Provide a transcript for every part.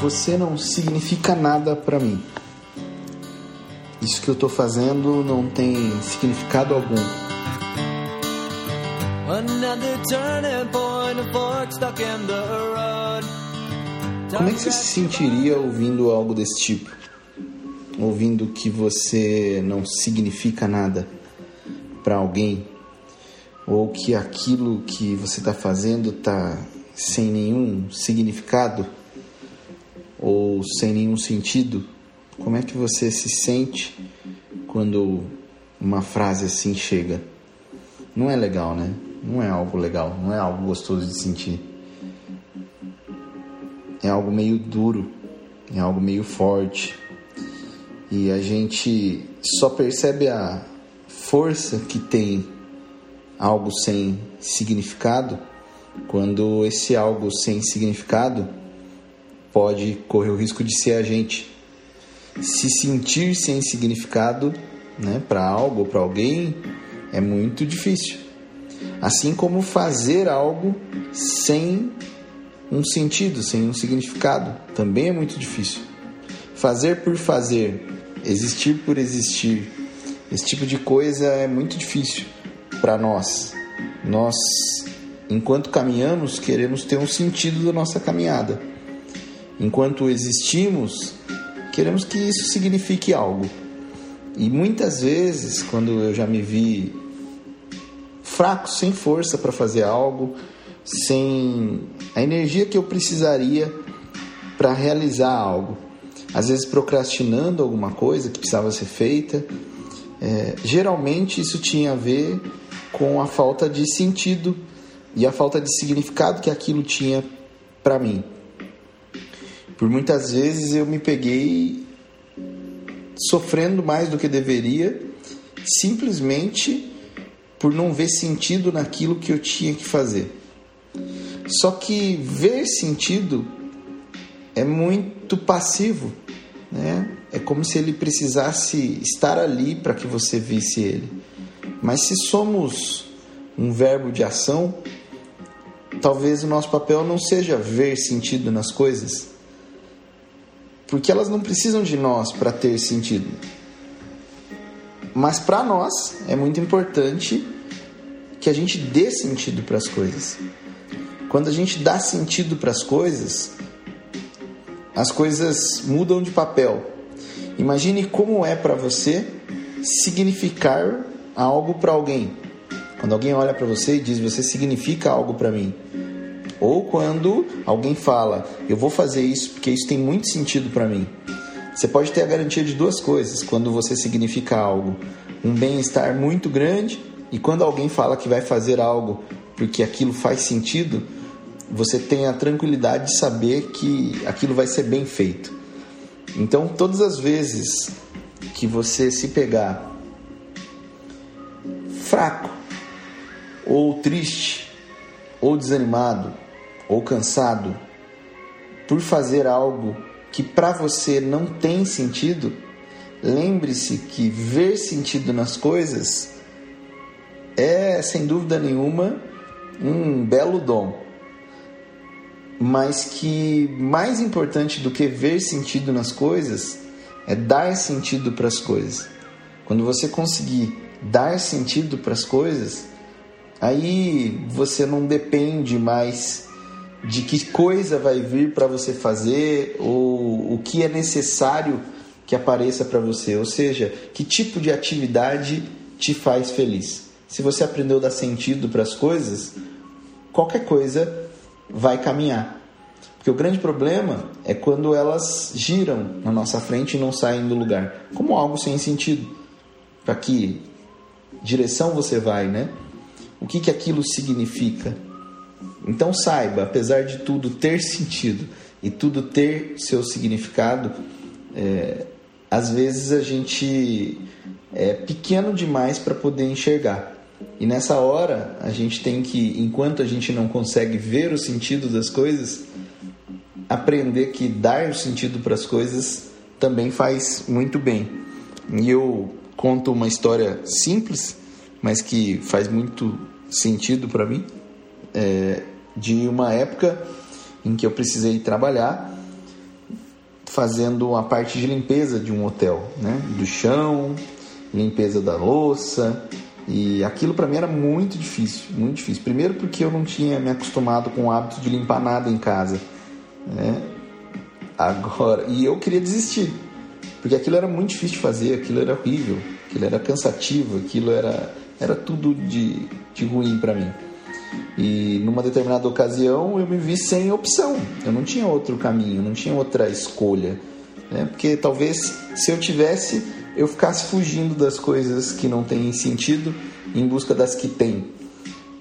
Você não significa nada para mim. Isso que eu tô fazendo não tem significado algum. Como é que você se sentiria ouvindo algo desse tipo? Ouvindo que você não significa nada para alguém? Ou que aquilo que você está fazendo está sem nenhum significado? Ou sem nenhum sentido? Como é que você se sente quando uma frase assim chega? Não é legal, né? Não é algo legal, não é algo gostoso de sentir. É algo meio duro, é algo meio forte. E a gente só percebe a força que tem algo sem significado quando esse algo sem significado pode correr o risco de ser a gente se sentir sem significado né, para algo ou para alguém é muito difícil. Assim como fazer algo sem um sentido, sem um significado, também é muito difícil. Fazer por fazer, existir por existir, esse tipo de coisa é muito difícil para nós. Nós, enquanto caminhamos, queremos ter um sentido da nossa caminhada. Enquanto existimos, queremos que isso signifique algo. E muitas vezes, quando eu já me vi fraco, sem força para fazer algo, sem a energia que eu precisaria para realizar algo, às vezes procrastinando alguma coisa que precisava ser feita, é, geralmente isso tinha a ver com a falta de sentido e a falta de significado que aquilo tinha para mim. Por muitas vezes eu me peguei sofrendo mais do que deveria, simplesmente por não ver sentido naquilo que eu tinha que fazer. Só que ver sentido é muito passivo, né? É como se ele precisasse estar ali para que você visse ele. Mas se somos um verbo de ação, talvez o nosso papel não seja ver sentido nas coisas, porque elas não precisam de nós para ter sentido. Mas para nós é muito importante que a gente dê sentido para as coisas. Quando a gente dá sentido para as coisas, as coisas mudam de papel. Imagine como é para você significar algo para alguém. Quando alguém olha para você e diz: Você significa algo para mim. Ou quando alguém fala, eu vou fazer isso porque isso tem muito sentido para mim. Você pode ter a garantia de duas coisas quando você significa algo: um bem-estar muito grande, e quando alguém fala que vai fazer algo porque aquilo faz sentido, você tem a tranquilidade de saber que aquilo vai ser bem feito. Então, todas as vezes que você se pegar fraco, ou triste, ou desanimado, ou cansado por fazer algo que para você não tem sentido, lembre-se que ver sentido nas coisas é, sem dúvida nenhuma, um belo dom. Mas que mais importante do que ver sentido nas coisas é dar sentido para as coisas. Quando você conseguir dar sentido para as coisas, aí você não depende mais de que coisa vai vir para você fazer ou o que é necessário que apareça para você, ou seja, que tipo de atividade te faz feliz. Se você aprendeu a dar sentido para as coisas, qualquer coisa vai caminhar. Porque o grande problema é quando elas giram na nossa frente e não saem do lugar, como algo sem sentido. Para que direção você vai, né? O que, que aquilo significa? Então saiba, apesar de tudo ter sentido e tudo ter seu significado, é, às vezes a gente é pequeno demais para poder enxergar. E nessa hora a gente tem que, enquanto a gente não consegue ver o sentido das coisas, aprender que dar o sentido para as coisas também faz muito bem. E eu conto uma história simples, mas que faz muito sentido para mim. É, de uma época em que eu precisei trabalhar fazendo a parte de limpeza de um hotel, né? Do chão, limpeza da louça, e aquilo para mim era muito difícil, muito difícil. Primeiro porque eu não tinha me acostumado com o hábito de limpar nada em casa, né? Agora, e eu queria desistir, porque aquilo era muito difícil de fazer, aquilo era horrível, aquilo era cansativo, aquilo era era tudo de, de ruim para mim. E numa determinada ocasião eu me vi sem opção. Eu não tinha outro caminho, não tinha outra escolha. Né? Porque talvez se eu tivesse, eu ficasse fugindo das coisas que não têm sentido em busca das que têm.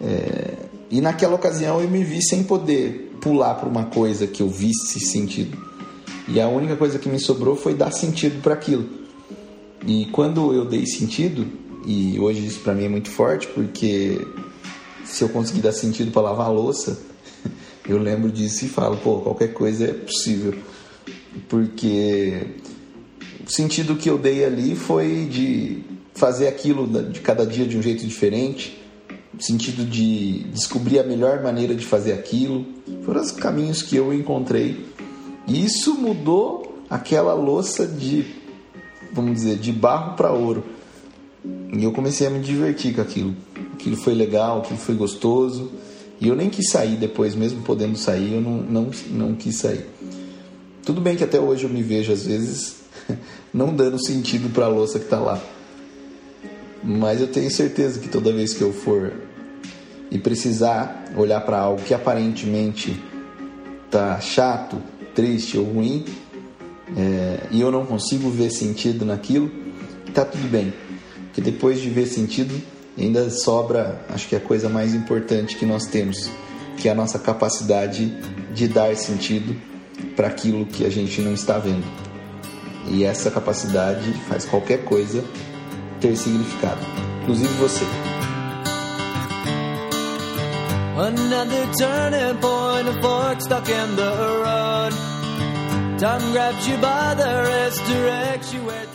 É... E naquela ocasião eu me vi sem poder pular para uma coisa que eu visse sentido. E a única coisa que me sobrou foi dar sentido para aquilo. E quando eu dei sentido, e hoje isso para mim é muito forte, porque se eu conseguir dar sentido para lavar a louça, eu lembro disso e falo, pô, qualquer coisa é possível. Porque sentido que eu dei ali foi de fazer aquilo de cada dia de um jeito diferente, sentido de descobrir a melhor maneira de fazer aquilo. Foram os caminhos que eu encontrei. E isso mudou aquela louça de, vamos dizer, de barro para ouro. E eu comecei a me divertir com aquilo aquilo foi legal, aquilo foi gostoso. E eu nem quis sair depois, mesmo podendo sair, eu não, não, não quis sair. Tudo bem que até hoje eu me vejo, às vezes, não dando sentido para a louça que está lá. Mas eu tenho certeza que toda vez que eu for e precisar olhar para algo que aparentemente tá chato, triste ou ruim, é, e eu não consigo ver sentido naquilo, tá tudo bem. Porque depois de ver sentido, ainda sobra, acho que é a coisa mais importante que nós temos, que é a nossa capacidade de dar sentido para aquilo que a gente não está vendo. E essa capacidade faz qualquer coisa ter significado, inclusive você. Another turning point, a fork stuck in the road. Time grabs you by the wrist, directs you where